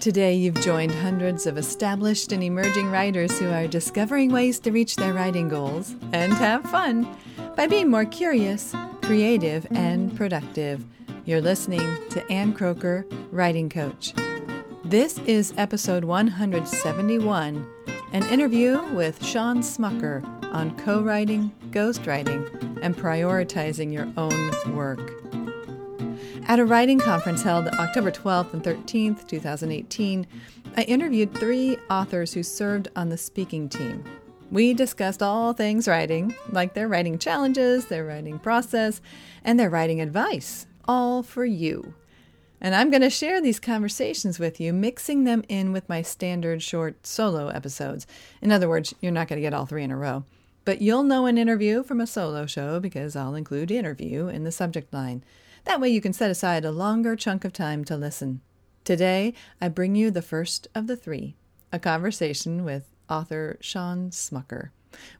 Today, you've joined hundreds of established and emerging writers who are discovering ways to reach their writing goals and have fun by being more curious, creative, and productive. You're listening to Ann Kroeker, Writing Coach. This is episode 171, an interview with Shawn Smucker on co writing, ghostwriting, and prioritizing your own work. At a writing conference held October 12th and 13th, 2018, I interviewed three authors who served on the speaking team. We discussed all things writing, like their writing challenges, their writing process, and their writing advice, all for you. And I'm going to share these conversations with you, mixing them in with my standard short solo episodes. In other words, you're not going to get all three in a row. But you'll know an interview from a solo show because I'll include interview in the subject line. That way you can set aside a longer chunk of time to listen. Today, I bring you the first of the three a conversation with author Shawn Smucker.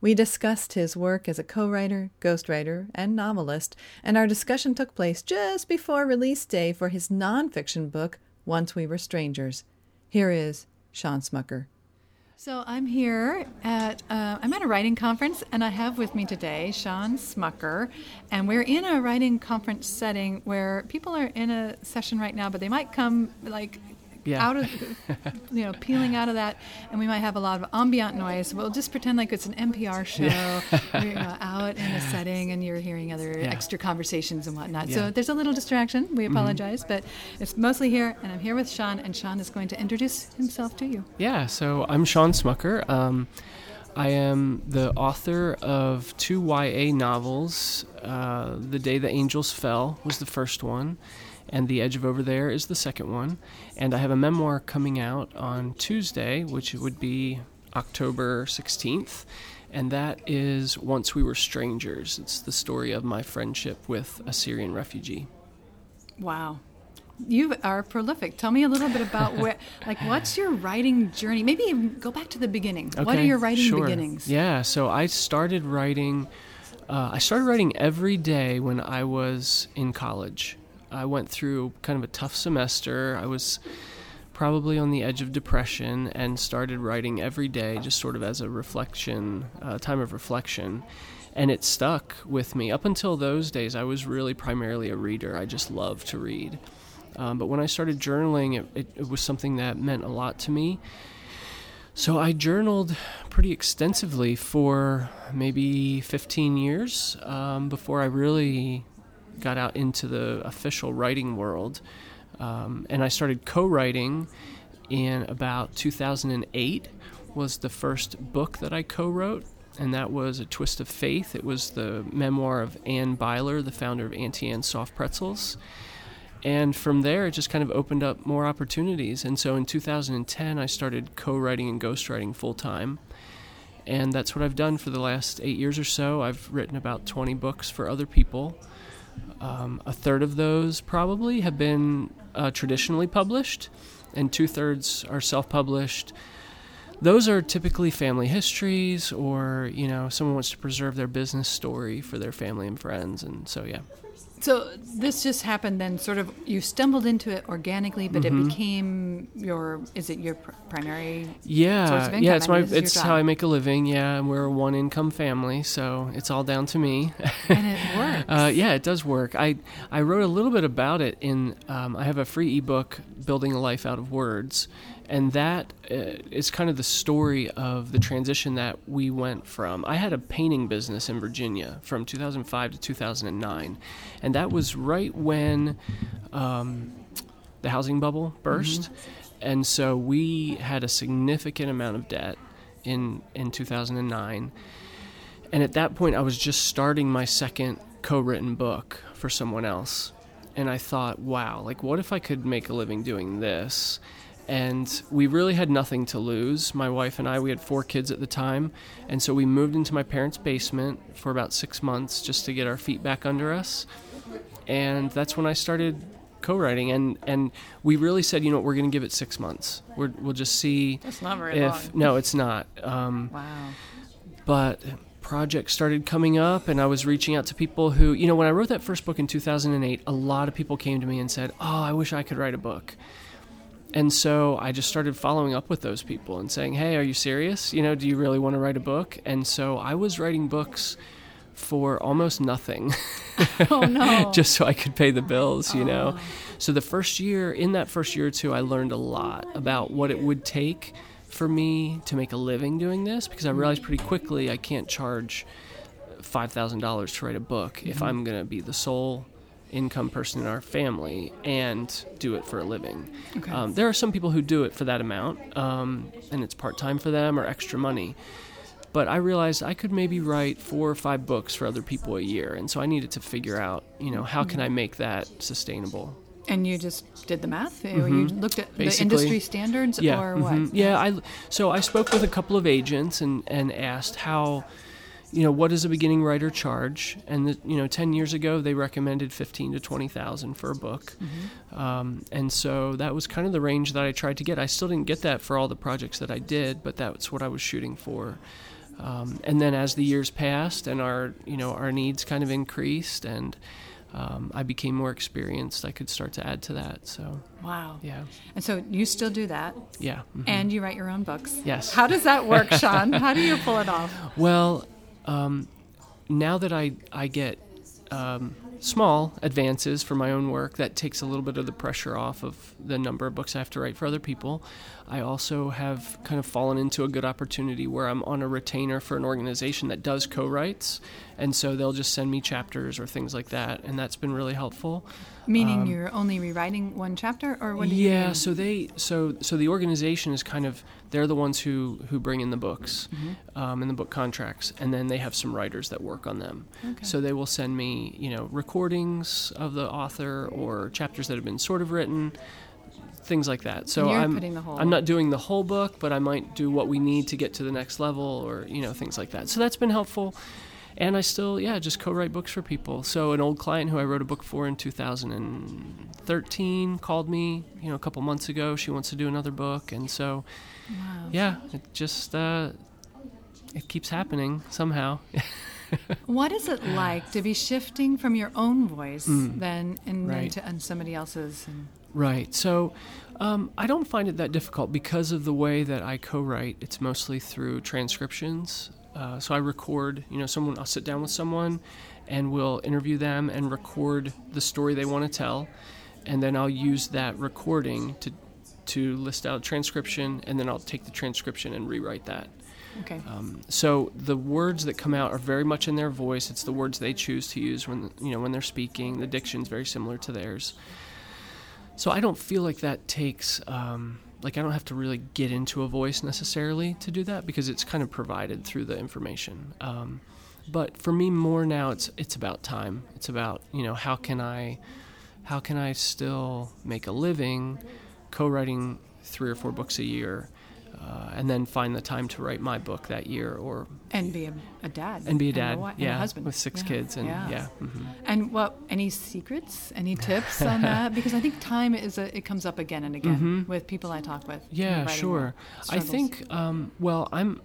We discussed his work as a co writer, ghostwriter, and novelist, and our discussion took place just before release day for his nonfiction book, Once We Were Strangers. Here is Shawn Smucker. So I'm here at uh, I'm at a writing conference, and I have with me today Shawn Smucker, and we're in a writing conference setting where people are in a session right now, but they might come like yeah. out of, you know, peeling out of that, and we might have a lot of ambient noise. We'll just pretend like it's an NPR show. Yeah. you know, out in a setting, and you're hearing other yeah. extra conversations and whatnot. So there's a little distraction. We mm-hmm. apologize, mm-hmm. but it's mostly here, and I'm here with Shawn, and Shawn is going to introduce himself to you. Yeah. So I'm Shawn Smucker. Um, I am the author of two YA novels. Uh, the Day the Angels Fell was the first one and The Edge of Over There is the second one. And I have a memoir coming out on Tuesday, which would be October 16th, and that is Once We Were Strangers. It's the story of my friendship with a Syrian refugee. Wow. You are prolific. Tell me a little bit about where, like, what's your writing journey? Maybe go back to the beginning. Okay, what are your writing sure. beginnings? Yeah, so I started writing. Uh, I started writing every day when I was in college. I went through kind of a tough semester. I was probably on the edge of depression and started writing every day, just sort of as a reflection, uh, time of reflection. And it stuck with me. Up until those days, I was really primarily a reader. I just loved to read. Um, but when I started journaling, it, it, it was something that meant a lot to me. So I journaled pretty extensively for maybe 15 years um, before I really got out into the official writing world. Um, and I started co-writing in about 2008 was the first book that I co-wrote and that was A Twist of Faith. It was the memoir of Ann Beiler, the founder of Auntie Anne's Soft Pretzels. And from there, it just kind of opened up more opportunities. And so in 2010, I started co writing and ghostwriting full time. And that's what I've done for the last eight years or so. I've written about 20 books for other people. Um, a third of those probably have been uh, traditionally published, and two thirds are self published. Those are typically family histories, or you know, someone wants to preserve their business story for their family and friends, and so yeah. So this just happened then, sort of. You stumbled into it organically, but mm-hmm. it became your. Is it your pr- primary? Yeah, yeah. It's my. It's how I make a living. Yeah, and we're a one income family, so it's all down to me. and it works. uh, yeah, it does work. I I wrote a little bit about it in. Um, I have a free ebook, "Building a Life Out of Words," and that uh, is kind of the story of the transition that we went from. I had a painting business in Virginia from 2005 to 2009, and that was right when um, the housing bubble burst, mm-hmm. and so we had a significant amount of debt in in 2009. And at that point, I was just starting my second co-written book for someone else, and I thought, wow, like what if I could make a living doing this? And we really had nothing to lose. My wife and I, we had four kids at the time, and so we moved into my parents' basement for about six months just to get our feet back under us. And that's when I started co-writing, and and we really said, you know, we're going to give it six months. we will just see. That's not very if, long. No, it's not. Um, wow. But projects started coming up and I was reaching out to people who, you know, when I wrote that first book in 2008, a lot of people came to me and said, "Oh, I wish I could write a book." And so I just started following up with those people and saying, "Hey, are you serious? You know, do you really want to write a book?" And so I was writing books for almost nothing. oh no! just so I could pay the bills, you oh. know. So the first year, in that first year or two, I learned a lot about what it would take for me to make a living doing this because I realized pretty quickly I can't charge five thousand dollars to write a book mm-hmm. if I'm going to be the sole income person in our family and do it for a living. Okay. Um, there are some people who do it for that amount, um, and it's part time for them or extra money. But I realized I could maybe write four or five books for other people a year, and so I needed to figure out, you know, how can I make that sustainable. And you just did the math, mm-hmm. you looked at Basically, the industry standards, yeah, or mm-hmm. what? Yeah, I so I spoke with a couple of agents and and asked how you know, what does a beginning writer charge? And the, you know, ten years ago they recommended fifteen to twenty thousand for a book, mm-hmm. um, and so that was kind of the range that I tried to get. I still didn't get that for all the projects that I did, but that's what I was shooting for. Um, and then as the years passed and our you know our needs kind of increased and um, I became more experienced, I could start to add to that. So wow, yeah. And so you still do that, yeah. Mm-hmm. And you write your own books. Yes. How does that work, Shawn? How do you pull it off? Well, um, now that I I get um, small advances for my own work, that takes a little bit of the pressure off of the number of books I have to write for other people. I also have kind of fallen into a good opportunity where I'm on a retainer for an organization that does co-writes, and so they'll just send me chapters or things like that, and that's been really helpful. Meaning um, you're only rewriting one chapter, or what? Do yeah, so they so so the organization is kind of they're the ones who who bring in the books mm-hmm. um, and the book contracts, and then they have some writers that work on them. Okay. So they will send me you know recordings of the author or chapters that have been sort of written things like that. So I'm I'm not doing the whole book, but I might do what we need to get to the next level, or you know things like that. So that's been helpful. And I still, yeah, just co-write books for people. So an old client who I wrote a book for in 2013 called me, you know, a couple months ago. She wants to do another book, and so, wow. yeah, it just uh, it keeps happening somehow. what is it like to be shifting from your own voice mm. then and right. then to and somebody else's? And... Right. So um, I don't find it that difficult because of the way that I co-write. It's mostly through transcriptions. Uh, so I record. You know, someone. I'll sit down with someone, and we'll interview them and record the story they want to tell, and then I'll use that recording to to list out transcription, and then I'll take the transcription and rewrite that. Okay. Um, so the words that come out are very much in their voice. It's the words they choose to use when you know when they're speaking. The diction's very similar to theirs. So I don't feel like that takes, um, like, I don't have to really get into a voice necessarily to do that because it's kind of provided through the information. Um, but for me, more now, it's it's about time. It's about you know how can I, how can I still make a living, co-writing three or four books a year, uh, and then find the time to write my book that year or and be a, a dad and be a dad and a, yeah a husband with six yeah. kids and yeah, yeah. Mm-hmm. and what any secrets any tips on that because i think time is a, it comes up again and again mm-hmm. with people i talk with yeah sure i think um, well i'm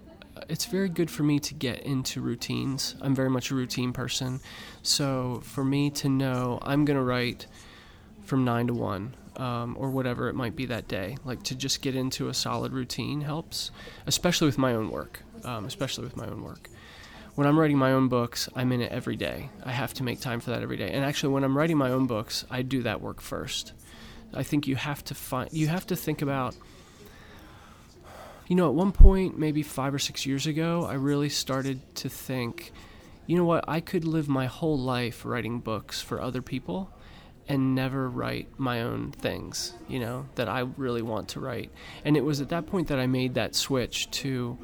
it's very good for me to get into routines i'm very much a routine person so for me to know i'm going to write from 9 to 1 um, or whatever it might be that day. Like to just get into a solid routine helps, especially with my own work. Um, especially with my own work. When I'm writing my own books, I'm in it every day. I have to make time for that every day. And actually, when I'm writing my own books, I do that work first. I think you have to find, you have to think about. You know, at one point, maybe five or six years ago, I really started to think, you know what, I could live my whole life writing books for other people and never write my own things, you know, that I really want to write. And it was at that point that I made that switch to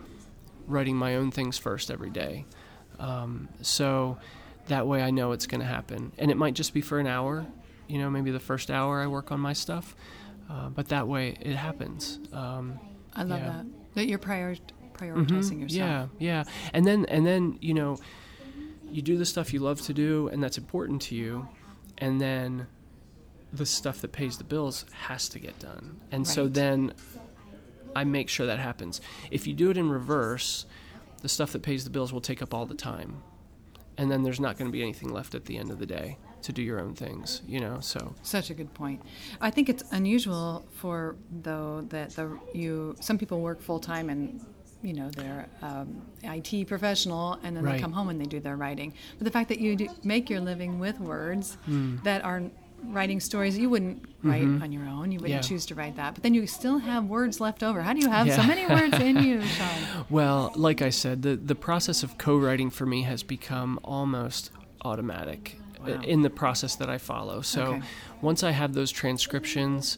writing my own things first every day. Um, so that way I know it's going to happen. And it might just be for an hour, you know, maybe the first hour I work on my stuff. Uh, but that way it happens. Um, I love yeah. that. That you're prior- prioritizing mm-hmm. yourself. Yeah, yeah. And then, and then, you know, you do the stuff you love to do and that's important to you and then the stuff that pays the bills has to get done. And right. so then I make sure that happens. If you do it in reverse, the stuff that pays the bills will take up all the time. And then there's not going to be anything left at the end of the day. to do your own things, you know. So such a good point. I think it's unusual for though that the you some people work full time and you know they're um, IT professional and then Right. they come home and they do their writing. But the fact that you make your living with words Mm. that are writing stories you wouldn't write on your own, you wouldn't Mm-hmm. Yeah. choose to write that. But then you still have words left over. How do you have so many words in you, Shawn? Well, like I said, the, the process of co writing for me has become almost automatic Wow. in the process that I follow. So Okay. once I have those transcriptions,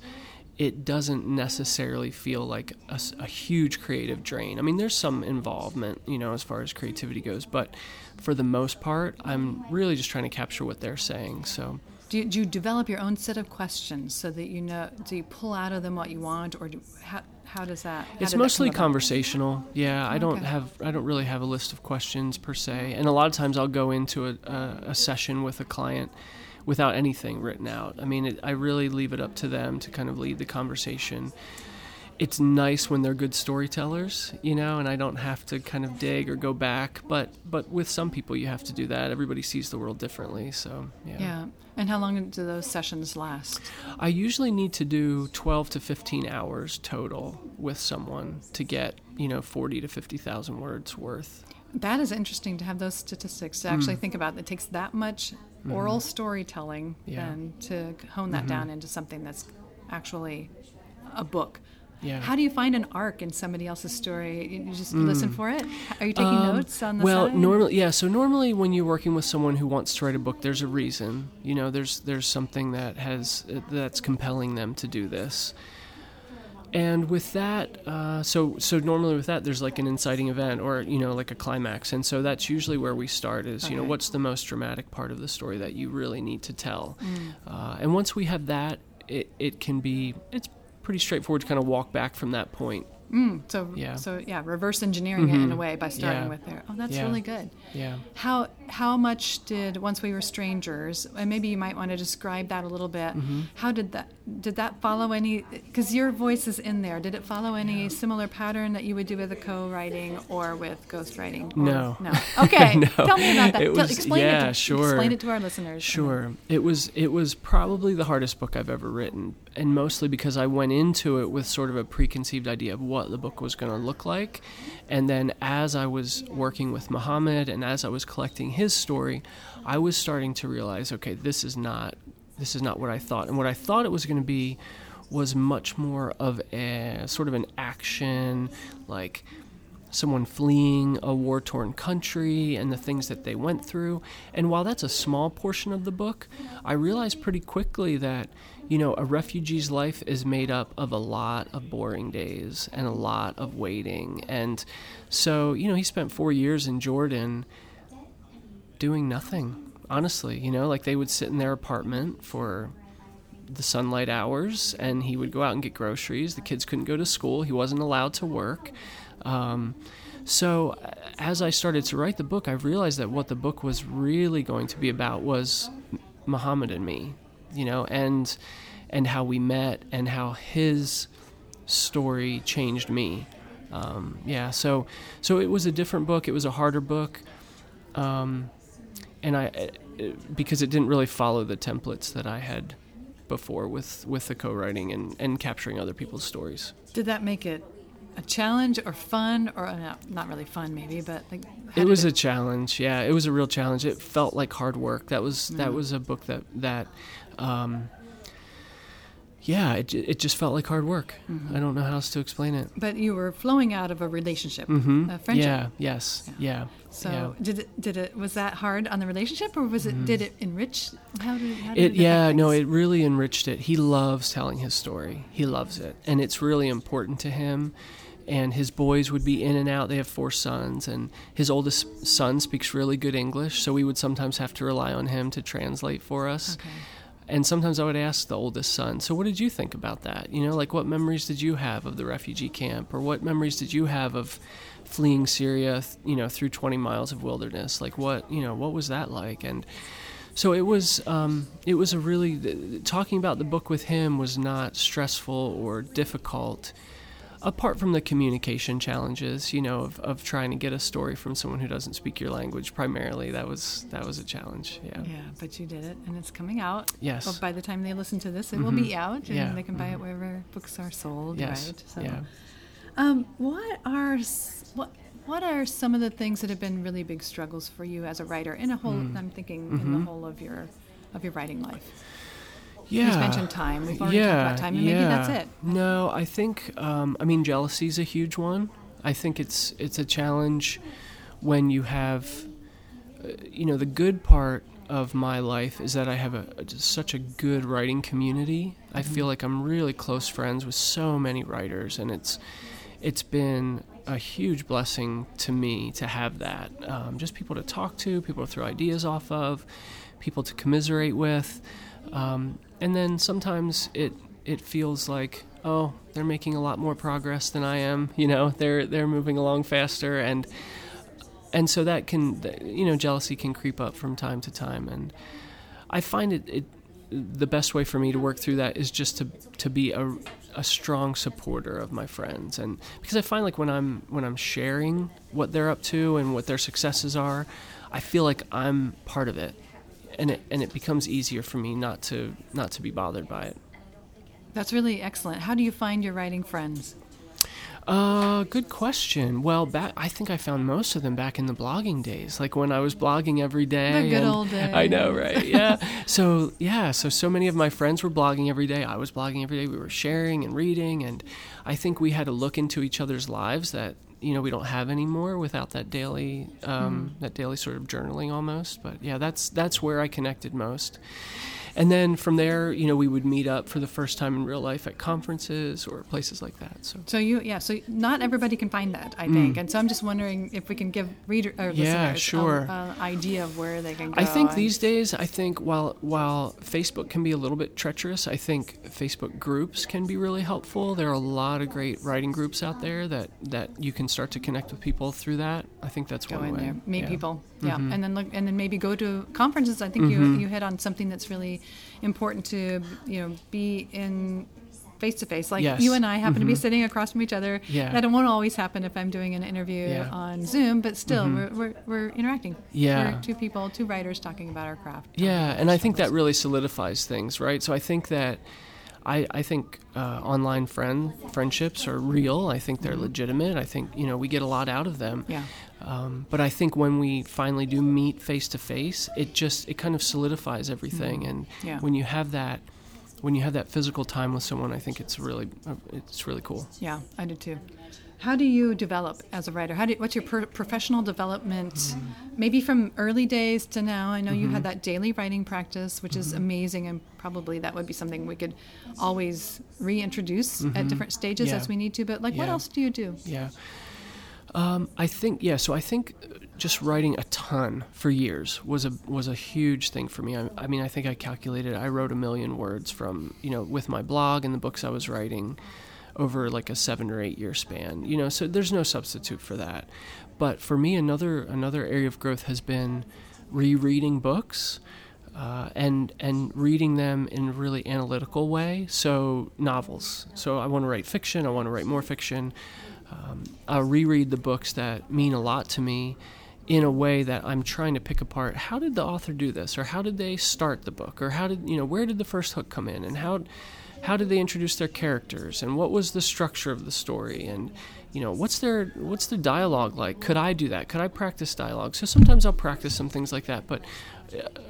it doesn't necessarily feel like a huge creative drain. I mean, there's some involvement, you know, as far as creativity goes, but for the most part, I'm really just trying to capture what they're saying. So. Do you, do you develop your own set of questions so that you know? Do you pull out of them what you want, or do, how, how does that? how It's that mostly about? conversational. Yeah, I don't Okay. have I don't really have a list of questions per se, and a lot of times I'll go into a, a, a session with a client without anything written out. I mean, it, I really leave it up to them to kind of lead the conversation. It's nice when they're good storytellers, you know, and I don't have to kind of dig or go back. But but with some people, you have to do that. Everybody sees the world differently, so yeah. Yeah. And how long do those sessions last? I usually need to do 12 to 15 hours total with someone to get, you know, 40 to 50,000 words worth. That is interesting to have those statistics to Mm. actually think about. It takes that much oral storytelling Mm-hmm. Yeah. Mm-hmm. then to hone that down into something that's actually a book. Yeah. How do you find an arc in somebody else's story? You just listen for it? Are you taking Mm. Um, notes on the well, side? normally, yeah. So normally, when you're working with someone who wants to write a book, there's a reason. You know, there's there's something that has that's compelling them to do this. And with that, uh, so so normally with that, there's like an inciting event or you know like a climax, and so that's usually where we start. Is you know what's the most dramatic part of the story that you really need to tell, Mm. uh, and once we have that, it it can be it's pretty straightforward to kind of walk back from that point. Mm, so, Yeah. so yeah, reverse engineering it in a Mhm. way by starting Yeah. with there. Oh, that's Yeah. really good. Yeah. How how much did once we were strangers, and maybe you might want to describe that a little bit. Mm-hmm. How did that did that follow any? Because your voice is in there. Did it follow any similar pattern that you would do with a co-writing or with ghostwriting? Or- No. no. Okay, No. tell me about that. It was- explain yeah, it. To, sure. Explain it to our listeners. Sure. It was it was probably the hardest book I've ever written, and mostly because I went into it with sort of a preconceived idea of what the book was going to look like, and then as I was working with Muhammad and as I was collecting his story, I was starting to realize, okay, this is not this is not what I thought, and what I thought it was going to be was much more of a sort of an action like someone fleeing a war torn country and the things that they went through. And while that's a small portion of the book, I realized pretty quickly that, you know, a refugee's life is made up of a lot of boring days and a lot of waiting. And so, you know, he spent four years in Jordan doing nothing, honestly. You know, like they would sit in their apartment for the sunlight hours and he would go out and get groceries. The kids couldn't go to school, he wasn't allowed to work. Um, so, as I started to write the book, I realized that what the book was really going to be about was Muhammad and me, you know, and and how we met and how his story changed me. Um, yeah, so so it was a different book. It was a harder book, um, and I because it didn't really follow the templates that I had before with with the co-writing and and capturing other people's stories. Did that make it a challenge or fun or uh, not, not really fun maybe, but like It was a challenge. Yeah, it was a real challenge. It felt like hard work. That was that was a book that that. Um, yeah, it, it just felt like hard work. I don't know how else to explain it. But you were flowing out of a relationship, hmm a friendship. Yeah. Yes. Yeah. So yeah. did it did it was that hard on the relationship or was it did it enrich how did how did Mm-hmm. It, affect yeah, no, it really enriched it. He loves telling his story. He loves it, and it's really important to him. And his boys would be in and out. They have four sons, and his oldest son speaks really good English, so we would sometimes have to rely on him to translate for us. Okay. And sometimes I would ask the oldest son, "So what did you think about that? You know, like what memories did you have of the refugee camp, or what memories did you have of fleeing Syria, you know, through 20 miles of wilderness? Like what, you know, what was that like?" And so it was um, it was a really talking about the book with him was not stressful or difficult apart from the communication challenges, you know, of, of trying to get a story from someone who doesn't speak your language primarily, that was that was a challenge. Yeah. Yeah, but you did it, and it's coming out. Yes. Well, by the time they listen to this, it will be out, and Yeah. they can buy it wherever books are sold. Yes. Right. So, Yeah. um, what are what what are some of the things that have been really big struggles for you as a writer in a whole? Mm. I'm thinking Mm-hmm. in the whole of your of your writing life. Yeah. You've mentioned time. We've already yeah, talked about time, and maybe that's yeah. it. No, I think um, I mean jealousy is a huge one. I think it's it's a challenge when you have, uh, you know, the good part of my life is that I have a, a- such a good writing community. I Mm-hmm. feel like I'm really close friends with so many writers, and it's it's been a huge blessing to me to have that. Um, just people to talk to, people to throw ideas off of, people to commiserate with, um, and then sometimes it it feels like oh they're making a lot more progress than I am. You know they're they're moving along faster and. And so that can, you know, jealousy can creep up from time to time, and I find it, it the best way for me to work through that is just to to be a, a strong supporter of my friends and because I find like when I'm when I'm sharing what they're up to and what their successes are I feel like I'm part of it and it and it becomes easier for me not to not to be bothered by it That's really excellent. How do you find your writing friends? Uh, good question. Well, back I think I found most of them back in the blogging days, like when I was blogging every day. The good old days. I know, right? Yeah. so yeah, so so many of my friends were blogging every day. I was blogging every day. We were sharing and reading, and I think we had to look into each other's lives that you know we don't have anymore without that daily um, that daily sort of journaling almost. But yeah, that's that's where I connected most. And then from there, you know, we would meet up for the first time in real life at conferences or places like that. So So you, yeah. So not everybody can find that, I think, and so I'm just wondering if we can give reader or Mm. Yeah, listeners sure. a, a idea of where they can go. I think these days, I think while while Facebook can be a little bit treacherous, I think Facebook groups can be really helpful. There are a lot of great writing groups out there that that you can start to connect with people through that. I think that's go one in way. there, meet Yeah. people, yeah, Mhm. and then look, and then maybe go to conferences. I think Mm-hmm. you you hit on something that's really important to you know be in face to face. Like Yes. you and I happen to be Mhm. sitting across from each other. Yeah. That won't always happen if I'm doing an interview Yeah. on Zoom, but still, Mhm. we're, we're we're interacting. Yeah. we're two people, two writers talking about our craft. Yeah, and I think that really solidifies things, right? So I think that I, I think uh, online friend friendships are real. I think they're legitimate. I think you know we get a lot out of them. Yeah. Um, but I think when we finally do meet face to face, it just it kind of solidifies everything. And Yeah. when you have that, when you have that physical time with someone, I think it's really uh, it's really cool. Yeah, I do too. How do you develop as a writer? How do what's your per- professional development? Mm-hmm. Maybe from early days to now. I know you had that daily writing practice, which Mm-hmm. is amazing, and probably that would be something we could always reintroduce at different stages Mm-hmm. Yeah. as we need to. But like, what else do you do? Yeah. Um, I think yeah. So I think just writing a ton for years was a was a huge thing for me. I, I mean, I think I calculated I wrote a million words from you know with my blog and the books I was writing over like a seven or eight year span. You know, so there's no substitute for that. But for me, another another area of growth has been rereading books. Uh, and and reading them in a really analytical way. So novels. So I want to write fiction. I want to write more fiction. Um, I'll reread the books that mean a lot to me in a way that I'm trying to pick apart. How did the author do this, or how did they start the book, or how did you know where did the first hook come in, and how how did they introduce their characters, and what was the structure of the story, and you know what's their what's the dialogue like? Could I do that? Could I practice dialogue? So sometimes I'll practice some things like that, but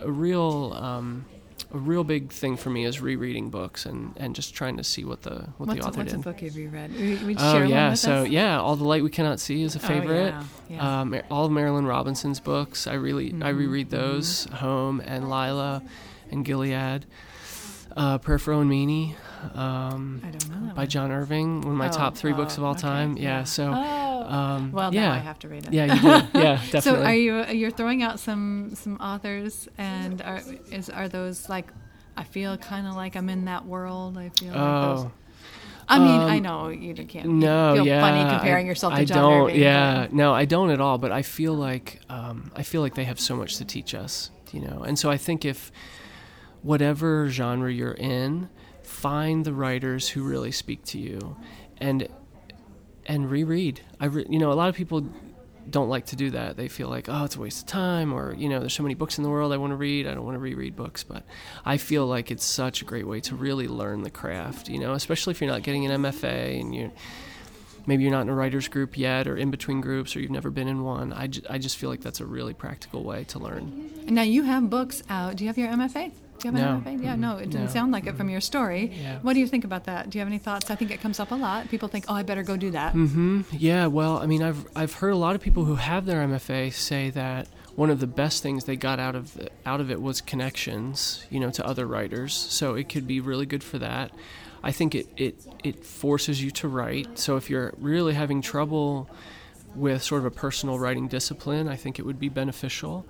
a real um, a real big thing for me is rereading books and, and just trying to see what the what What's, the a, author what's a did. book have you read? Would Oh share yeah, so us? yeah, all the light we cannot see is a Oh, favorite. yeah, yeah. Um, all of Marilynne Robinson's books, I really I Mm-hmm, reread those. Home and Lila, and Gilead. Uh, for Owen Meany, um, I don't know by. John Irving, one of my Oh, top three books oh, of all okay, time. Yeah, yeah. so Oh. um, well, yeah, now I have to read it. yeah, you do. Yeah, definitely. So are you you're throwing out some some authors and are is are those like I feel kind of like I'm in that world. I feel like those. Oh. I mean, I Um, know you can't No, feel yeah, funny comparing I, yourself to I John don't. Irving. yeah, but- no, I don't at all. But I feel like um, I feel like they have so much to teach us, you know. And so I think if whatever genre you're in, find the writers who really speak to you, and and reread. I re- you know a lot of people don't like to do that. They feel like oh it's a waste of time or you know there's so many books in the world I want to read. I don't want to reread books, but I feel like it's such a great way to really learn the craft. You know, especially if you're not getting an MFA and you maybe you're not in a writers group yet or in between groups or you've never been in one. I, I just feel like that's a really practical way to learn. Now you have books out. Do you have your MFA? Do you have No. an MFA? Yeah, no, it didn't No. sound like it from your story. Yeah. What do you think about that? Do you have any thoughts? I think it comes up a lot. People think, oh, I better go do that. Mm-hmm. Yeah, well, I mean, I've I've heard a lot of people who have their MFA say that one of the best things they got out of it, out of it was connections, you know, to other writers. So it could be really good for that. I think it it it forces you to write. So if you're really having trouble with sort of a personal writing discipline, I think it would be beneficial.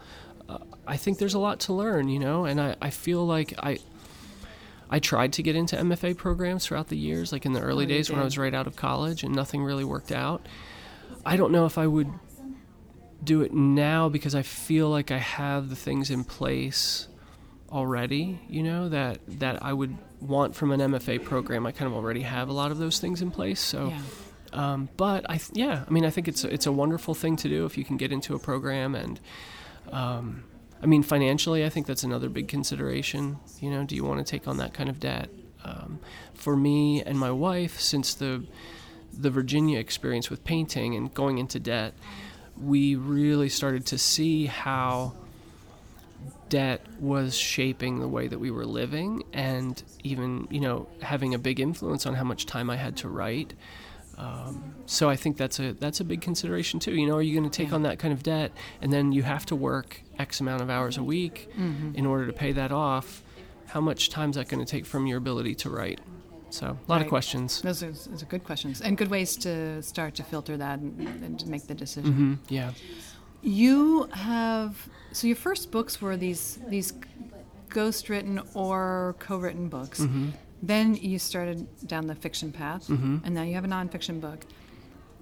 Uh, I think there's a lot to learn, you know, and I, I feel like I I tried to get into MFA programs throughout the years, like in the early Oh, days when I was right out of college, and nothing really worked out. I don't know if I would do it now because I feel like I have the things in place already, you know, that that I would want from an MFA program. I kind of already have a lot of those things in place, so Yeah. um, but I, th- yeah, I mean, I think it's it's a wonderful thing to do if you can get into a program, and um, I mean, financially, I think that's another big consideration. You know, do you want to take on that kind of debt? Um, for me and my wife, since the the Virginia experience with painting and going into debt, we really started to see how debt was shaping the way that we were living and even you know having a big influence on how much time I had to write um, so I think that's a that's a big consideration too you know are you going to take Yeah. on that kind of debt and then you have to work x amount of hours a week Mm-hmm. in order to pay that off how much time is that going to take from your ability to write so a lot Right. of questions Those are, those are good questions and good ways to start to filter that and, and to make the decision. hmm yeah You have so your first books were these these ghost-written or co-written books. hmm Then you started down the fiction path, Mhm. and now you have a nonfiction book.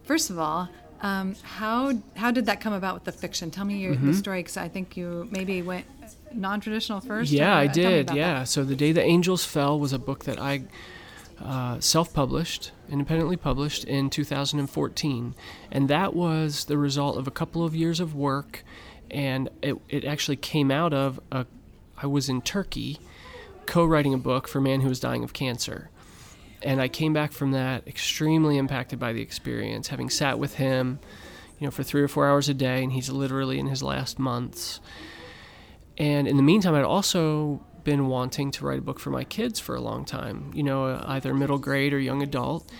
First of all, um, how how did that come about with the fiction? Tell me your, the story, because I think you maybe went non-traditional first. Mm-hmm. Yeah, or- I did. Yeah. that. So The Day the Angels Fell was a book that I uh, self published, independently published in 2014. And that was the result of a couple of years of work. And it, it actually came out of a, I was in Turkey co writing a book for a man who was dying of cancer. And I came back from that extremely impacted by the experience, having sat with him, you know, for three or four hours a day, and he's literally in his last months. And in the meantime, I'd also been wanting to write a book for my kids for a long time, you know, either middle grade or young adult.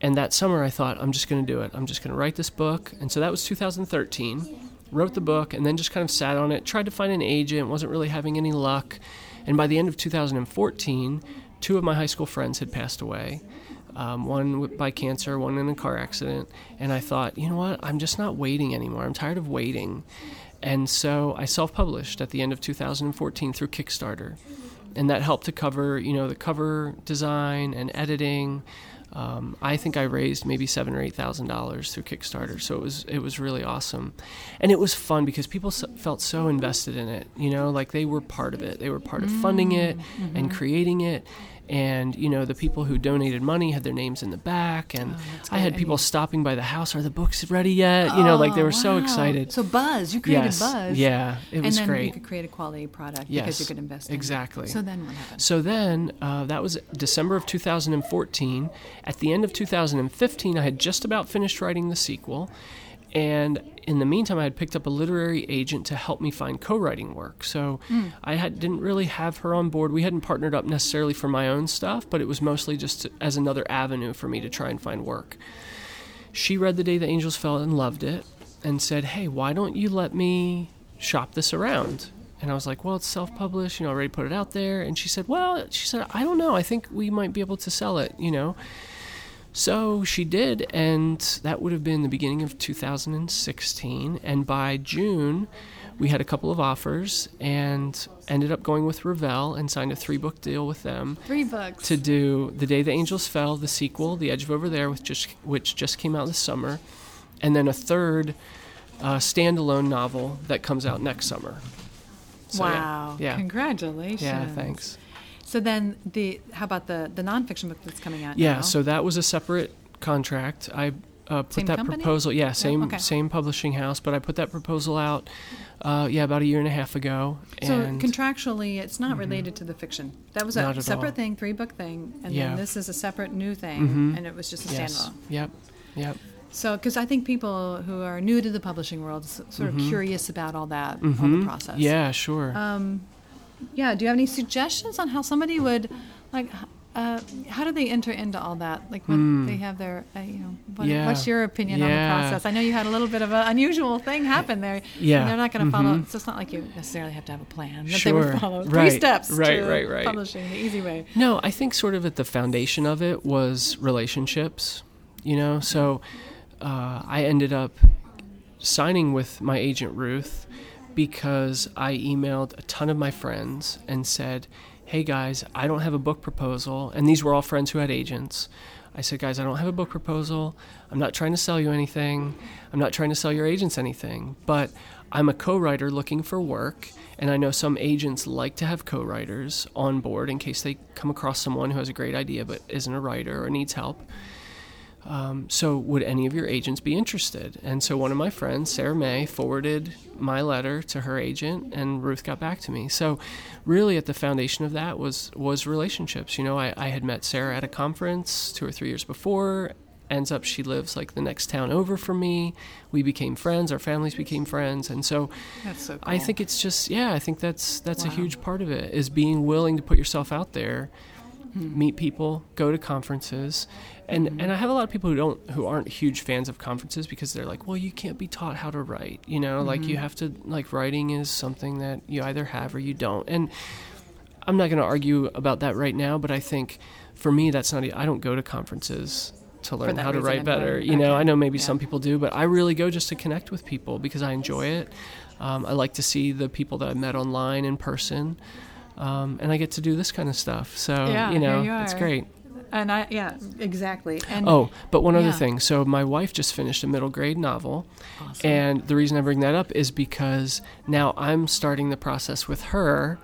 And that summer, I thought, I'm just going to do it. I'm just going to write this book. And so that was 2013. Wrote the book and then just kind of sat on it, tried to find an agent, wasn't really having any luck. And by the end of 2014, two of my high school friends had passed away. Um, one by cancer, one in a car accident. And I thought, you know what? I'm just not waiting anymore. I'm tired of waiting. And so I self published at the end of 2014 through Kickstarter. And that helped to cover, you know, the cover design and editing. Um, I think I raised maybe seven or eight thousand dollars through Kickstarter, so it was it was really awesome, and it was fun because people s- felt so invested in it. You know, like they were part of it. They were part of funding it and creating it, and you know the people who donated money had their names in the back, and Oh, I had people stopping by the house. Are the books ready yet? You know, like they Oh, were so excited. So buzz, you created yes, buzz. yeah, it was and then great. you could create a quality product Yes, because you could invest in it. exactly. So then what happened? So then, uh, that was December of 2014. At the end of 2015, I had just about finished writing the sequel. And in the meantime, I had picked up a literary agent to help me find co writing work. So mm. I had, didn't really have her on board. We hadn't partnered up necessarily for my own stuff, but it was mostly just as another avenue for me to try and find work. She read The Day the Angels Fell and loved it and said, Hey, why don't you let me shop this around? And I was like, Well, it's self published, you know, I already put it out there. And she said, Well, she said, I don't know. I think we might be able to sell it, you know. So she did, and that would have been the beginning of 2016. And by June, we had a couple of offers and ended up going with Revell and signed a three book deal with them Three books. to do The Day the Angels Fell, the sequel, The Edge of Over There, with just, which just came out this summer, and then a third uh, standalone novel that comes out next summer. So, wow. Yeah. Congratulations. Yeah, thanks. So then the how about the the nonfiction book that's coming out Yeah, now? so that was a separate contract. I uh, put Same that company? proposal. Yeah, same okay. same publishing house, but I put that proposal out. Uh, yeah, about a year and a half ago. So and Mm-hmm. contractually, it's not related to the fiction. That was a Not at separate all. thing, three book thing, and Yeah. then this is a separate new thing, Mhm. and it was just a yes, standalone. yep, yep. So, because I think people who are new to the publishing world, sort of Mhm. curious about all that, all the process. Yeah, sure. Um, yeah. Do you have any suggestions on how somebody would, like, uh, how do they enter into all that? Like when Hmm. they have their, uh, you know, what, Yeah. what's your opinion on the process? I know you had a little bit of an unusual thing happen there. Yeah. They're not going to follow. Mhm. So it's not like you necessarily have to have a plan. That they Sure. would follow three steps Right, to right, right. publishing the easy way. No, I think sort of at the foundation of it was relationships, you know? So uh, I ended up signing with my agent Ruth because I emailed a ton of my friends and said, hey guys, I don't have a book proposal. And these were all friends who had agents. I said, guys, I don't have a book proposal. I'm not trying to sell you anything. I'm not trying to sell your agents anything. But I'm a co writer looking for work. And I know some agents like to have co writers on board in case they come across someone who has a great idea but isn't a writer or needs help. Um, so, would any of your agents be interested? And so, one of my friends, Sarah Mae, forwarded my letter to her agent, and Ruth got back to me. So, really, at the foundation of that was was relationships. You know, I, I had met Sarah at a conference two or three years before. Ends up, she lives like the next town over from me. We became friends. Our families became friends, and so That's so cool. I think it's just yeah. I think that's that's a huge part of it is being willing to put yourself out there, Hmm. meet people, go to conferences, and Mm-hmm. and I have a lot of people who don't who aren't huge fans of conferences because they're like, well, you can't be taught how to write. You know, like Mm-hmm. you have to like writing is something that you either have or you don't. And I'm not going to argue about that right now, but I think for me that's not. I don't go to conferences to learn how to write better. You know, okay. I know maybe Yeah. some people do, but I really go just to connect with people because I enjoy it. Um, I like to see the people that I met online in person, um, and I get to do this kind of stuff. So Yeah, you know, you it's great. And I, yeah, exactly. And Oh, but one other thing. So my wife just finished a middle grade novel, Awesome. and the reason I bring that up is because now I'm starting the process with her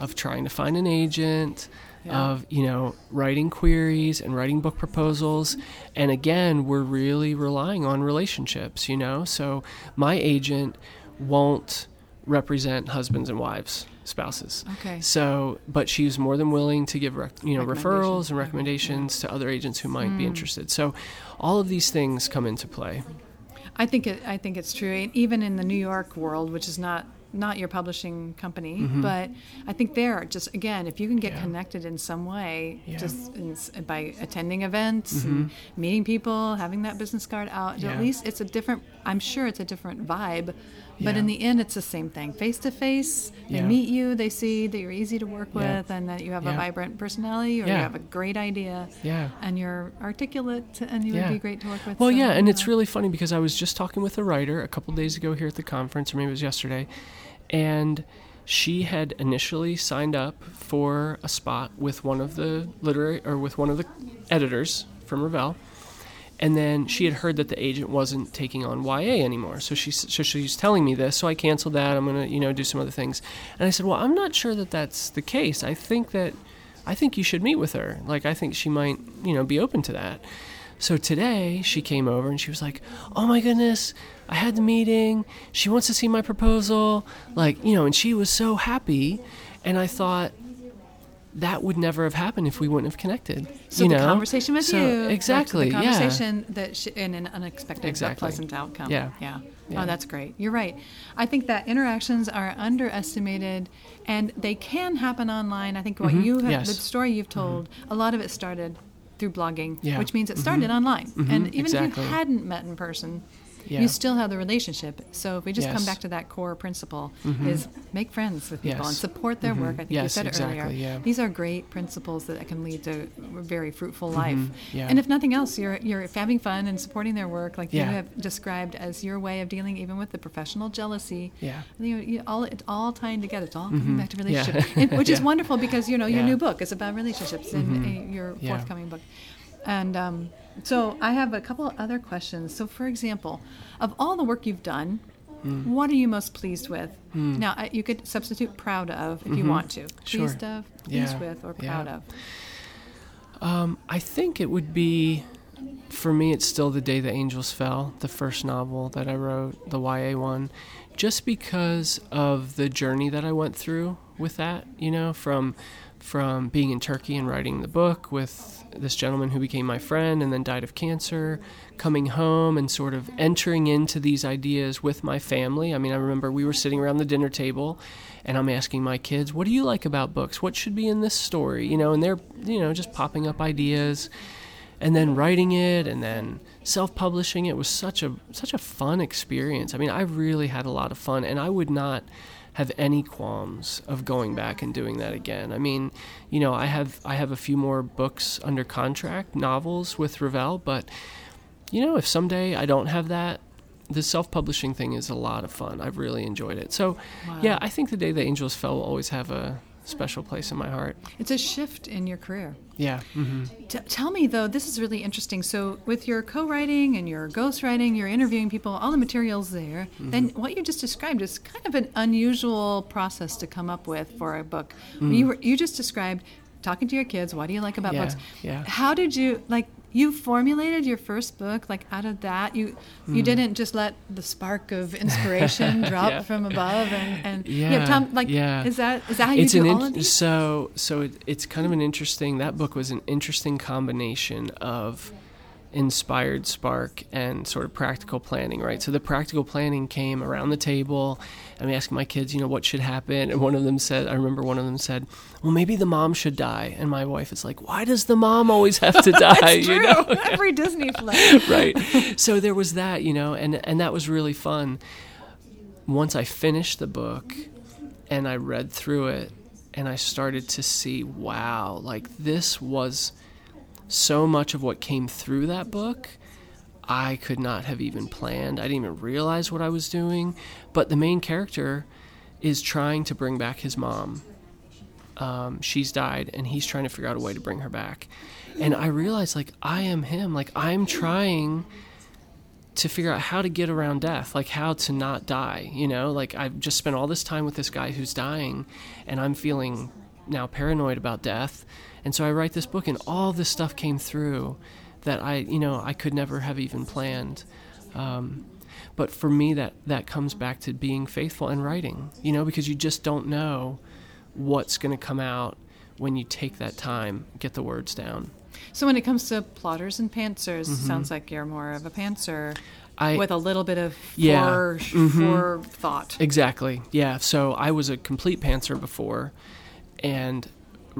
of trying to find an agent, Yeah. of you know writing queries and writing book proposals, and again we're really relying on relationships. You know, so my agent won't represent husbands and wives, spouses. okay. So, but she's more than willing to give rec- you know referrals and recommendations to other agents who might be Mm. interested. So, all of these things come into play. I think it, I think it's true. And Even in the New York world, which is not not your publishing company, but I think there, just again, if you can get Mm-hmm. Yeah. connected in some way, Yeah. just in, by attending events, and meeting people, having that business card out, Mm-hmm. Yeah. at least it's a different. I'm sure it's a different vibe, but Yeah. in the end, it's the same thing. Face to face, they Yeah. meet you, they see that you're easy to work Yeah. with, and that you have a vibrant personality, or you have a great idea, Yeah. and you're articulate, and you would be great to work with. Well, so, yeah, and it's really funny because I was just talking with a writer a couple days ago here at the conference, or maybe it was yesterday, and she had initially signed up for a spot with one of the literary or with one of the editors from Revell. And then she had heard that the agent wasn't taking on YA anymore, so she's so she's telling me this. So I canceled that. I'm gonna you know do some other things. And I said, well, I'm not sure that that's the case. I think that I think you should meet with her. Like I think she might you know be open to that. So today she came over and she was like, "Oh my goodness, I had the meeting. She wants to see my proposal." Like, you know, and she was so happy. And I thought that would never have happened if we wouldn't have connected. So you the know? conversation with So- you, exactly, the yeah. conversation that sh- in an unexpected Exactly. pleasant outcome. Yeah. yeah, Yeah. Oh, that's great. You're right. I think that interactions are underestimated, and they can happen online. I think what Mhm, you have, yes. the story you've told, a lot of it started through blogging, Yeah. which means it started online. Mhm, And even exactly. if you hadn't met in person, Yeah. you still have the relationship. So if we just come back to that core principle, Mhm. is make friends with people Yes. and support their Mhm. work. I think you said it exactly, earlier. yeah. These are great principles that can lead to a very fruitful life. Mhm, yeah. And if nothing else, you're you're having fun and supporting their work, like you have described as your way of dealing even with the professional jealousy. Yeah. You know, you, all it's all tying together. It's all coming Mhm, back to relationship, and- which is wonderful because you know your new book is about relationships and uh, your forthcoming book. And um, so I have a couple other questions. So, for example, of all the work you've done, Mm. what are you most pleased with? Mm. Now, you could substitute proud of if you Mhm. want to. Sure. Pleased of, pleased Yeah. with, or Yeah. proud of. Um, I think it would be for me, it's still The Day the Angels Fell, the first novel that I wrote, the YA one, just because of the journey that I went through with that, you know, from from being in Turkey and writing the book with this gentleman who became my friend and then died of cancer, coming home and sort of entering into these ideas with my family. I mean, I remember we were sitting around the dinner table and I'm asking my kids, "What do you like about books? What should be in this story?" You know, and they're, you know, just popping up ideas and then writing it and then self-publishing it was such a such a fun experience. I mean, I really had a lot of fun and I would not have any qualms of going back and doing that again. I mean, you know, I have I have a few more books under contract, novels with Revell, but you know, if someday I don't have that, the self-publishing thing is a lot of fun. I've really enjoyed it. So, wow. yeah, I think the day the angels fell will always have a special place in my heart. It's a shift in your career. Yeah. Mm-hmm. T- tell me though, this is really interesting. So with your co-writing and your ghostwriting, you're interviewing people, all the materials there. Mm-hmm. Then what you just described is kind of an unusual process to come up with for a book. Mm. You were, you just described talking to your kids. What do you like about yeah, books? Yeah. How did you like? You formulated your first book like out of that you mm. you hmm. didn't just let the spark of inspiration drop yeah. from above and and yeah, yeah Tom, like yeah. is that is that how it's you do an all of these? so so it, it's kind of an interesting that book was an interesting combination of inspired spark and sort of practical planning, right? So the practical planning came around the table. I'm asking my kids, you know, what should happen. And one of them said, I remember one of them said, well, maybe the mom should die. And my wife is like, why does the mom always have to die? you know, every Disney flick. right. So there was that, you know, and, and that was really fun. Once I finished the book and I read through it and I started to see, wow, like this was – so much of what came through that book I could not have even planned. I didn't even realize what I was doing. But the main character is trying to bring back his mom. Um, she's died, and he's trying to figure out a way to bring her back. And I realized, like, I am him. Like, I'm trying to figure out how to get around death, like, how to not die. You know, like, I've just spent all this time with this guy who's dying, and I'm feeling now paranoid about death and so I write this book, and all this stuff came through that I, you know, I could never have even planned. Um, but for me, that that comes back to being faithful and writing, you know, because you just don't know what's going to come out when you take that time, get the words down. So when it comes to plotters and pantsers, mm-hmm. sounds like you're more of a pantser. I, with a little bit of yeah, fore, mm-hmm. forethought. Exactly. Yeah. So I was a complete pantser before, and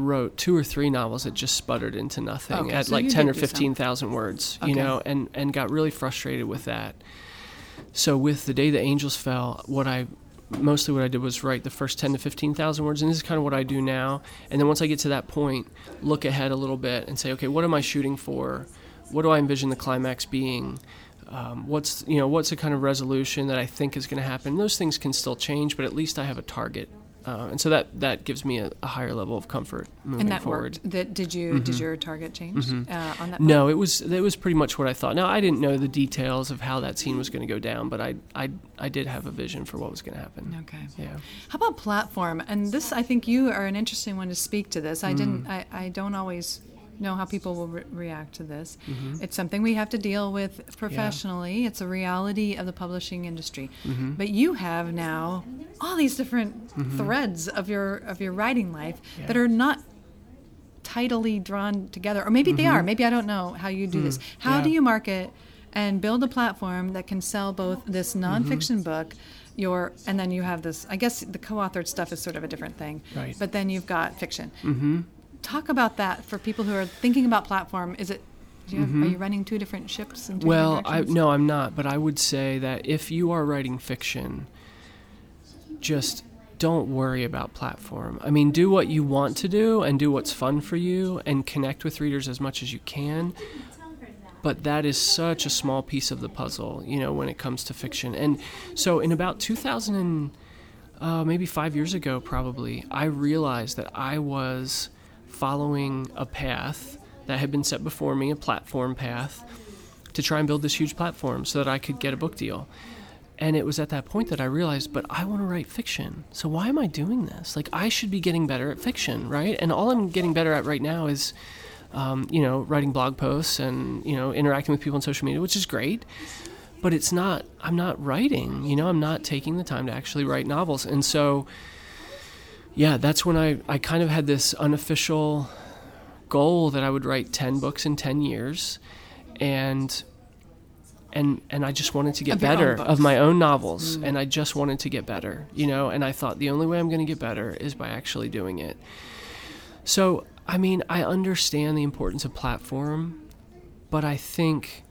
wrote two or three novels that just sputtered into nothing okay, at so like 10 or 15,000 words, okay. you know, and, and got really frustrated with that. So with The Day the Angels Fell, what I mostly what I did was write the first 10 to 15,000 words and this is kind of what I do now. And then once I get to that point, look ahead a little bit and say, okay, what am I shooting for? What do I envision the climax being? Um, what's you know what's the kind of resolution that I think is going to happen? Those things can still change, but at least I have a target uh, and so that that gives me a, a, higher level of comfort moving and that forward. Worked. That did you mm-hmm. did your target change mm-hmm. uh, on that? No, it was it was pretty much what I thought. Now I didn't know the details of how that scene was going to go down, but I I I did have a vision for what was going to happen. Okay. Yeah. How about platform? And this, I think you are an interesting one to speak to this. I mm. didn't. I, I don't always know how people will re- react to this. Mm-hmm. It's something we have to deal with professionally. Yeah. It's a reality of the publishing industry. Mm-hmm. But you have now all these different mm-hmm. threads of your of your writing life yeah. that are not tidily drawn together, or maybe they are. Mm-hmm. Maybe I don't know how you do this. Mm. How yeah. do you market and build a platform that can sell both this mm-hmm. nonfiction book? Your, and then you have this. I guess the co-authored stuff is sort of a different thing, right? But then you've got fiction mm-hmm talk about that for people who are thinking about platform. Is it you have, mm-hmm. Are you running two different ships? well, I, no, I'm not. But I would say that if you are writing fiction, just don't worry about platform. I mean, do what you want to do and do what's fun for you and connect with readers as much as you can. But that is such a small piece of the puzzle, you know, when it comes to fiction. And so, in about 2000 and uh, maybe five years ago, probably, I realized that I was following a path that had been set before me, a platform path, to try and build this huge platform so that I could get a book deal. And it was at that point that I realized, but I want to write fiction. So why am I doing this? Like, I should be getting better at fiction, right? And all I'm getting better at right now is um, you know, writing blog posts and you know, interacting with people on social media, which is great. But it's not. I'm not writing. You know, I'm not taking the time to actually write novels, and so. Yeah, that's when I, I kind of had this unofficial goal that I would write 10 books in 10 years and and and I just wanted to get Of better of my own novels and I just wanted to get better, you know, and I thought the only way I'm going to get better is by actually doing it. So, I mean, I understand the importance of platform, but I think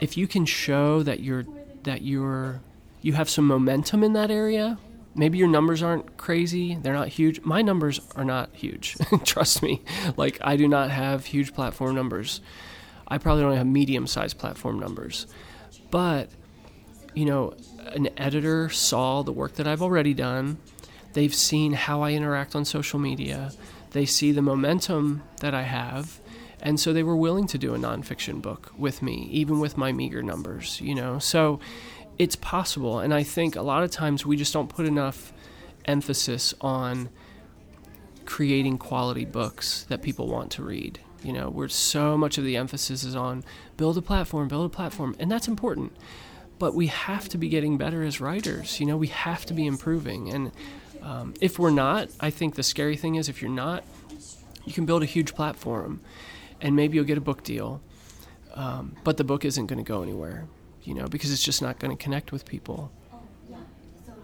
if you can show that you're that you're you have some momentum in that area, maybe your numbers aren't crazy, they're not huge. My numbers are not huge. Trust me. Like I do not have huge platform numbers. I probably don't have medium-sized platform numbers. But you know, an editor saw the work that I've already done. They've seen how I interact on social media. They see the momentum that I have. And so they were willing to do a nonfiction book with me, even with my meager numbers, you know? So it's possible. And I think a lot of times we just don't put enough emphasis on creating quality books that people want to read. You know, where so much of the emphasis is on build a platform, build a platform, and that's important. But we have to be getting better as writers. You know, we have to be improving. And um, if we're not, I think the scary thing is if you're not, you can build a huge platform and maybe you'll get a book deal, um, but the book isn't going to go anywhere, you know, because it's just not going to connect with people.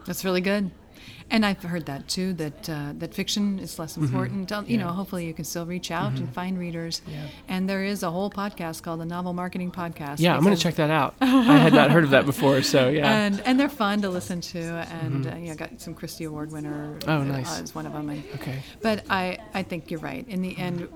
That's really good. And I've heard that too. That uh, that fiction is less important. Um, You know, Mm-hmm. Yeah. hopefully you can still reach out and find readers. Yeah. And there is a whole podcast called the Novel Marketing Podcast. Yeah, I'm going to check that out. I had not heard of that before, so yeah. And and they're fun to listen to. And uh, you know, got some Christie Award winner. Oh, uh, nice. Is one of them. And, okay. But I I think you're right. In the end,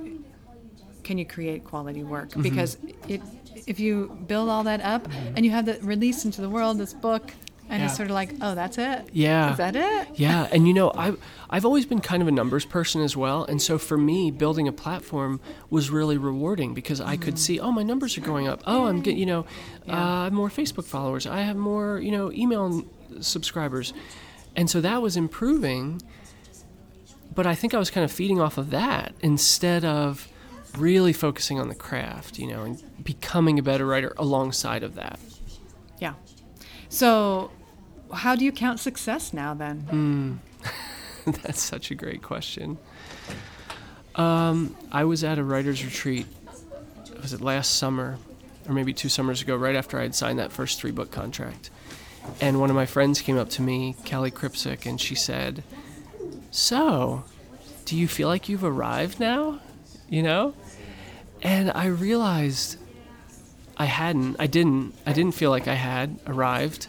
can you create quality work? Mm-hmm. Because it if you build all that up and you have the release into the world this book. And it's sort of like, oh, that's it. Yeah. Is that it? Yeah, and you know, I've I've always been kind of a numbers person as well, and so for me, building a platform was really rewarding because I could see, oh, my numbers are going up. Oh, I'm getting, you know, uh, I have more Facebook followers. I have more, you know, email subscribers, and so that was improving. But I think I was kind of feeding off of that instead of really focusing on the craft, you know, and becoming a better writer alongside of that. Yeah. So, how do you count success now then? That's such a great question. Um, I was at a writer's retreat. Was it last summer, or maybe two summers ago? Right after I had signed that first three book contract, and one of my friends came up to me, Kelly Kripsick, and she said, "So, do you feel like you've arrived now?" You know, and I realized I hadn't. I didn't. I didn't feel like I had arrived.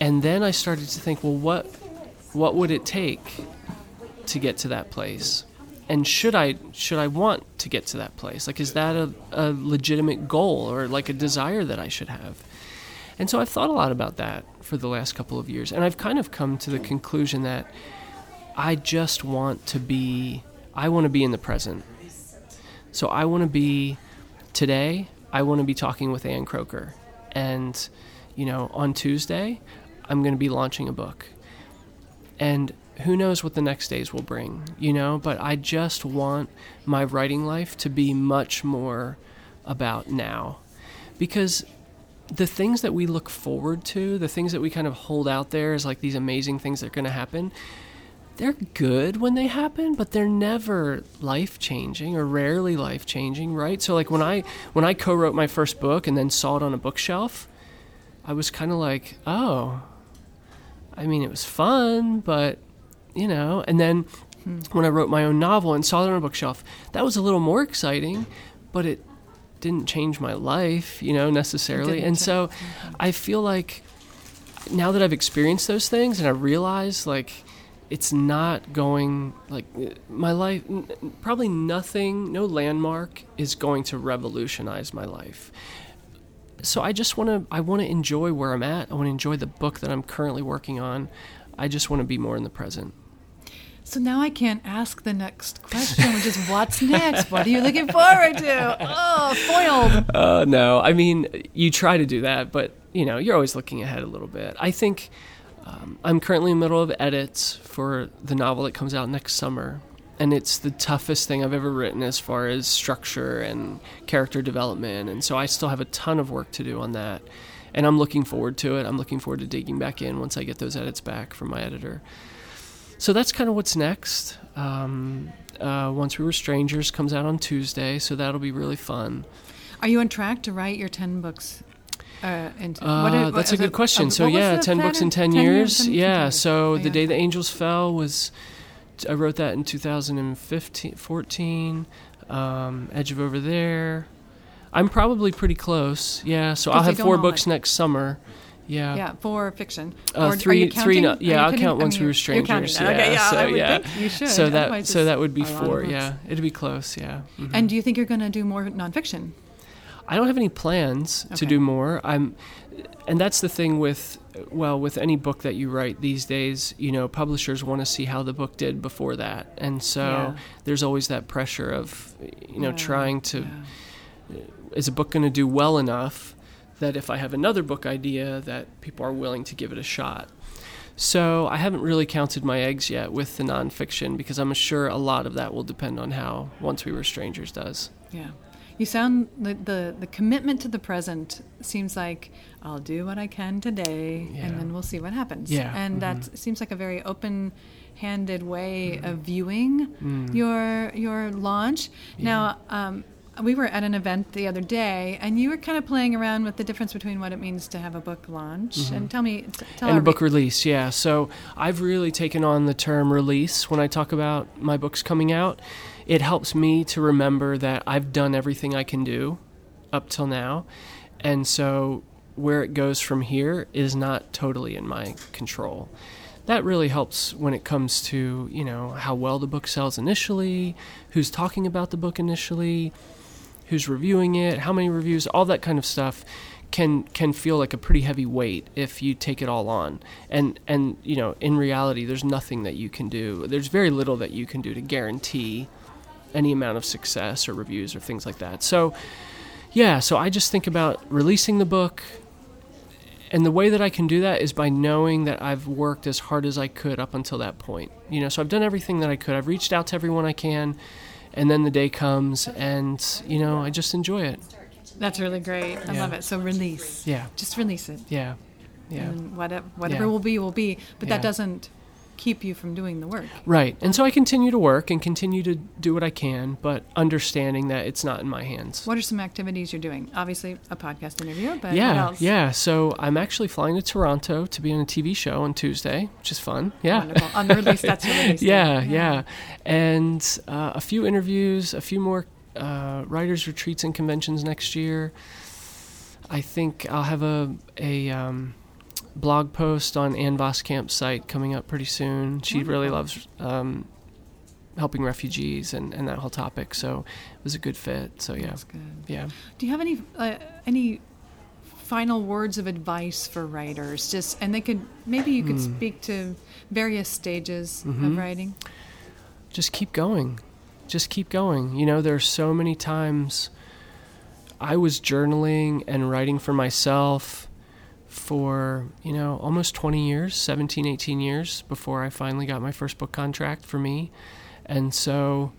And then I started to think, well, what what would it take to get to that place? And should I should I want to get to that place? Like is that a, a legitimate goal or like a desire that I should have? And so I've thought a lot about that for the last couple of years. And I've kind of come to the conclusion that I just want to be I want to be in the present. So I want to be today, I want to be talking with Ann Kroeker. And, you know, on Tuesday, I'm going to be launching a book. And who knows what the next days will bring, you know? But I just want my writing life to be much more about now. Because the things that we look forward to, the things that we kind of hold out there as like these amazing things that are going to happen, they're good when they happen, but they're never life changing or rarely life changing, right? So like when I when I co-wrote my first book and then saw it on a bookshelf, I was kind of like, "Oh, I mean, it was fun, but you know." And then hmm. when I wrote my own novel and saw it on a bookshelf, that was a little more exciting, but it didn't change my life, you know, necessarily. And change- so I feel like now that I've experienced those things and I realize like it's not going like my life n- probably nothing no landmark is going to revolutionize my life so i just want to i want to enjoy where i'm at i want to enjoy the book that i'm currently working on i just want to be more in the present So now I can't ask the next question, which is what's next? What are you looking forward to? Oh, foiled. uh, no i mean you try to do that but you know you're always looking ahead a little bit i think um, i'm currently in the middle of edits for the novel that comes out next summer and it's the toughest thing I've ever written as far as structure and character development. And so I still have a ton of work to do on that. And I'm looking forward to it. I'm looking forward to digging back in once I get those edits back from my editor. So that's kind of what's next. Um, uh, once We Were Strangers comes out on Tuesday, so that'll be really fun. Are you on track to write your 10 books? Uh, uh, that's a good it, question. Uh, so yeah, ten books in ten, 10 years. 10 yeah. Years. So oh, the day the angels fell was I wrote that in 2015, 14. Um, Edge of Over There. I'm probably pretty close. Yeah. So I'll have four books next summer. Yeah. Yeah, for fiction. Uh, or, three, three. No, yeah, I'll count once I mean, we were strangers. Yeah. Okay, yeah. So yeah. you should. So that so that would be four. Yeah, it'd be close. Yeah. Mm-hmm. And do you think you're going to do more nonfiction? I don't have any plans okay. to do more. I'm, and that's the thing with well with any book that you write these days. You know, publishers want to see how the book did before that, and so yeah. there's always that pressure of you know yeah. trying to. Yeah. Uh, is a book going to do well enough that if I have another book idea that people are willing to give it a shot? So I haven't really counted my eggs yet with the nonfiction because I'm sure a lot of that will depend on how Once We Were Strangers does. Yeah. You sound the, the, the commitment to the present seems like I'll do what I can today, yeah. and then we'll see what happens. Yeah. And mm-hmm. that seems like a very open-handed way mm. of viewing mm. your your launch. Yeah. Now, um, we were at an event the other day, and you were kind of playing around with the difference between what it means to have a book launch mm-hmm. and tell me, t- tell and a book re- release. Yeah, so I've really taken on the term release when I talk about my books coming out it helps me to remember that I've done everything I can do up till now. And so where it goes from here is not totally in my control. That really helps when it comes to, you know, how well the book sells initially, who's talking about the book initially, who's reviewing it, how many reviews, all that kind of stuff can can feel like a pretty heavy weight if you take it all on. And and you know, in reality there's nothing that you can do. There's very little that you can do to guarantee any amount of success or reviews or things like that. So, yeah, so I just think about releasing the book. And the way that I can do that is by knowing that I've worked as hard as I could up until that point. You know, so I've done everything that I could. I've reached out to everyone I can, and then the day comes, and you know, I just enjoy it. That's really great. I yeah. love it. So release. Yeah. Just release it. Yeah. Yeah. And whatever, whatever yeah. will be, will be. But yeah. that doesn't keep you from doing the work. Right. And so I continue to work and continue to do what I can, but understanding that it's not in my hands. What are some activities you're doing? Obviously, a podcast interview, but yeah, Yeah. So I'm actually flying to Toronto to be on a TV show on Tuesday, which is fun. Yeah. Wonderful. Unreleased, that's released. yeah, yeah, yeah. And uh, a few interviews, a few more uh, writers' retreats and conventions next year. I think I'll have a, a, um, blog post on Ann Voskamp's site coming up pretty soon. She Wonderful. really loves um, helping refugees and, and that whole topic, so it was a good fit. So yeah, yeah. Do you have any uh, any final words of advice for writers? Just and they could maybe you could mm. speak to various stages mm-hmm. of writing. Just keep going. Just keep going. You know, there are so many times I was journaling and writing for myself for, you know, almost 20 years, 17, 18 years before I finally got my first book contract for me. And so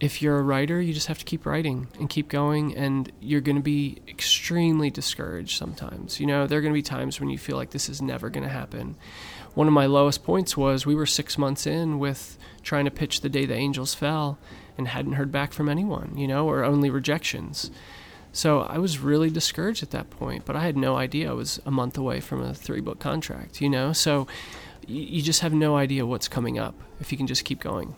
if you're a writer, you just have to keep writing and keep going, and you're going to be extremely discouraged sometimes. You know, there are going to be times when you feel like this is never going to happen. One of my lowest points was we were six months in with trying to pitch the day the angels fell and hadn't heard back from anyone, you know, or only rejections. So I was really discouraged at that point, but I had no idea I was a month away from a three book contract, you know? So you just have no idea what's coming up if you can just keep going.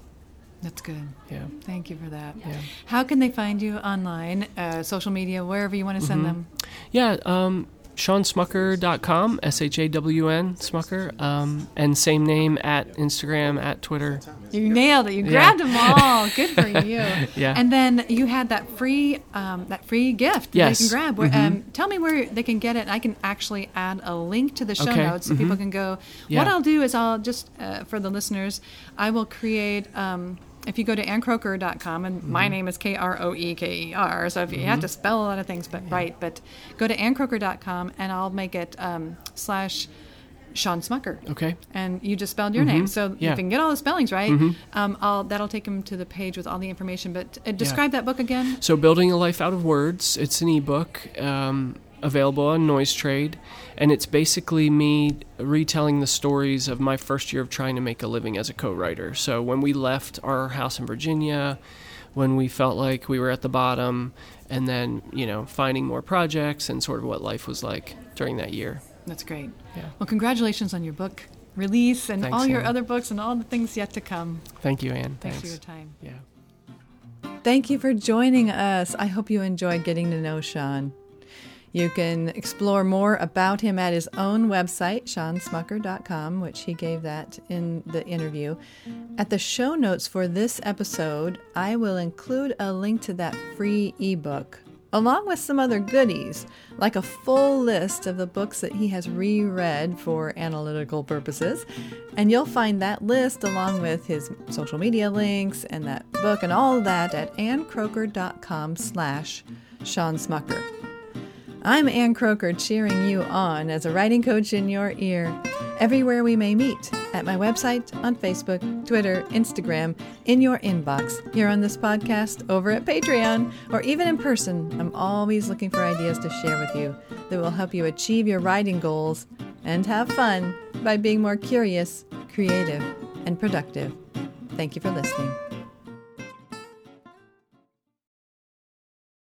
That's good. Yeah. Thank you for that. Yeah. How can they find you online, uh, social media, wherever you want to send mm-hmm. them? Yeah. Um, ShawnSmucker.com, S H A W N, Smucker, um, and same name at Instagram, at Twitter. You nailed it. You grabbed yeah. them all. Good for you. yeah. And then you had that free um, that free gift yes. they can grab. Where, mm-hmm. um, tell me where they can get it. I can actually add a link to the show okay. notes so mm-hmm. people can go. Yeah. What I'll do is I'll just, uh, for the listeners, I will create um, if you go to annkroeker.com, and mm-hmm. my name is K R O E K E R, so if you mm-hmm. have to spell a lot of things, but yeah. right, but go to annkroeker.com and I'll make it um, slash Shawn Smucker. Okay. And you just spelled your name. So Yeah. if you can get all the spellings right, um, I'll, that'll take him to the page with all the information. But uh, describe that book again. So, Building a Life Out of Words, it's an ebook um, available on NoiseTrade, and it's basically me retelling the stories of my first year of trying to make a living as a co writer. So, when we left our house in Virginia, when we felt like we were at the bottom, and then, you know, finding more projects and sort of what life was like during that year. That's great. Yeah. Well, congratulations on your book release and Thanks, all your Ann. other books and all the things yet to come. Thank you, Ann. Thanks, for your time. Yeah. Thank you for joining us. I hope you enjoyed getting to know Shawn. You can explore more about him at his own website, shawnsmucker.com, which he gave that in the interview. At the show notes for this episode, I will include a link to that free ebook, along with some other goodies, like a full list of the books that he has reread for analytical purposes. And you'll find that list along with his social media links and that book and all that at annkroeker.com slash Shawn Smucker. I'm Ann Kroeker cheering you on as a writing coach in your ear everywhere we may meet at my website, on Facebook, Twitter, Instagram, in your inbox, here on this podcast, over at Patreon, or even in person. I'm always looking for ideas to share with you that will help you achieve your writing goals and have fun by being more curious, creative, and productive. Thank you for listening.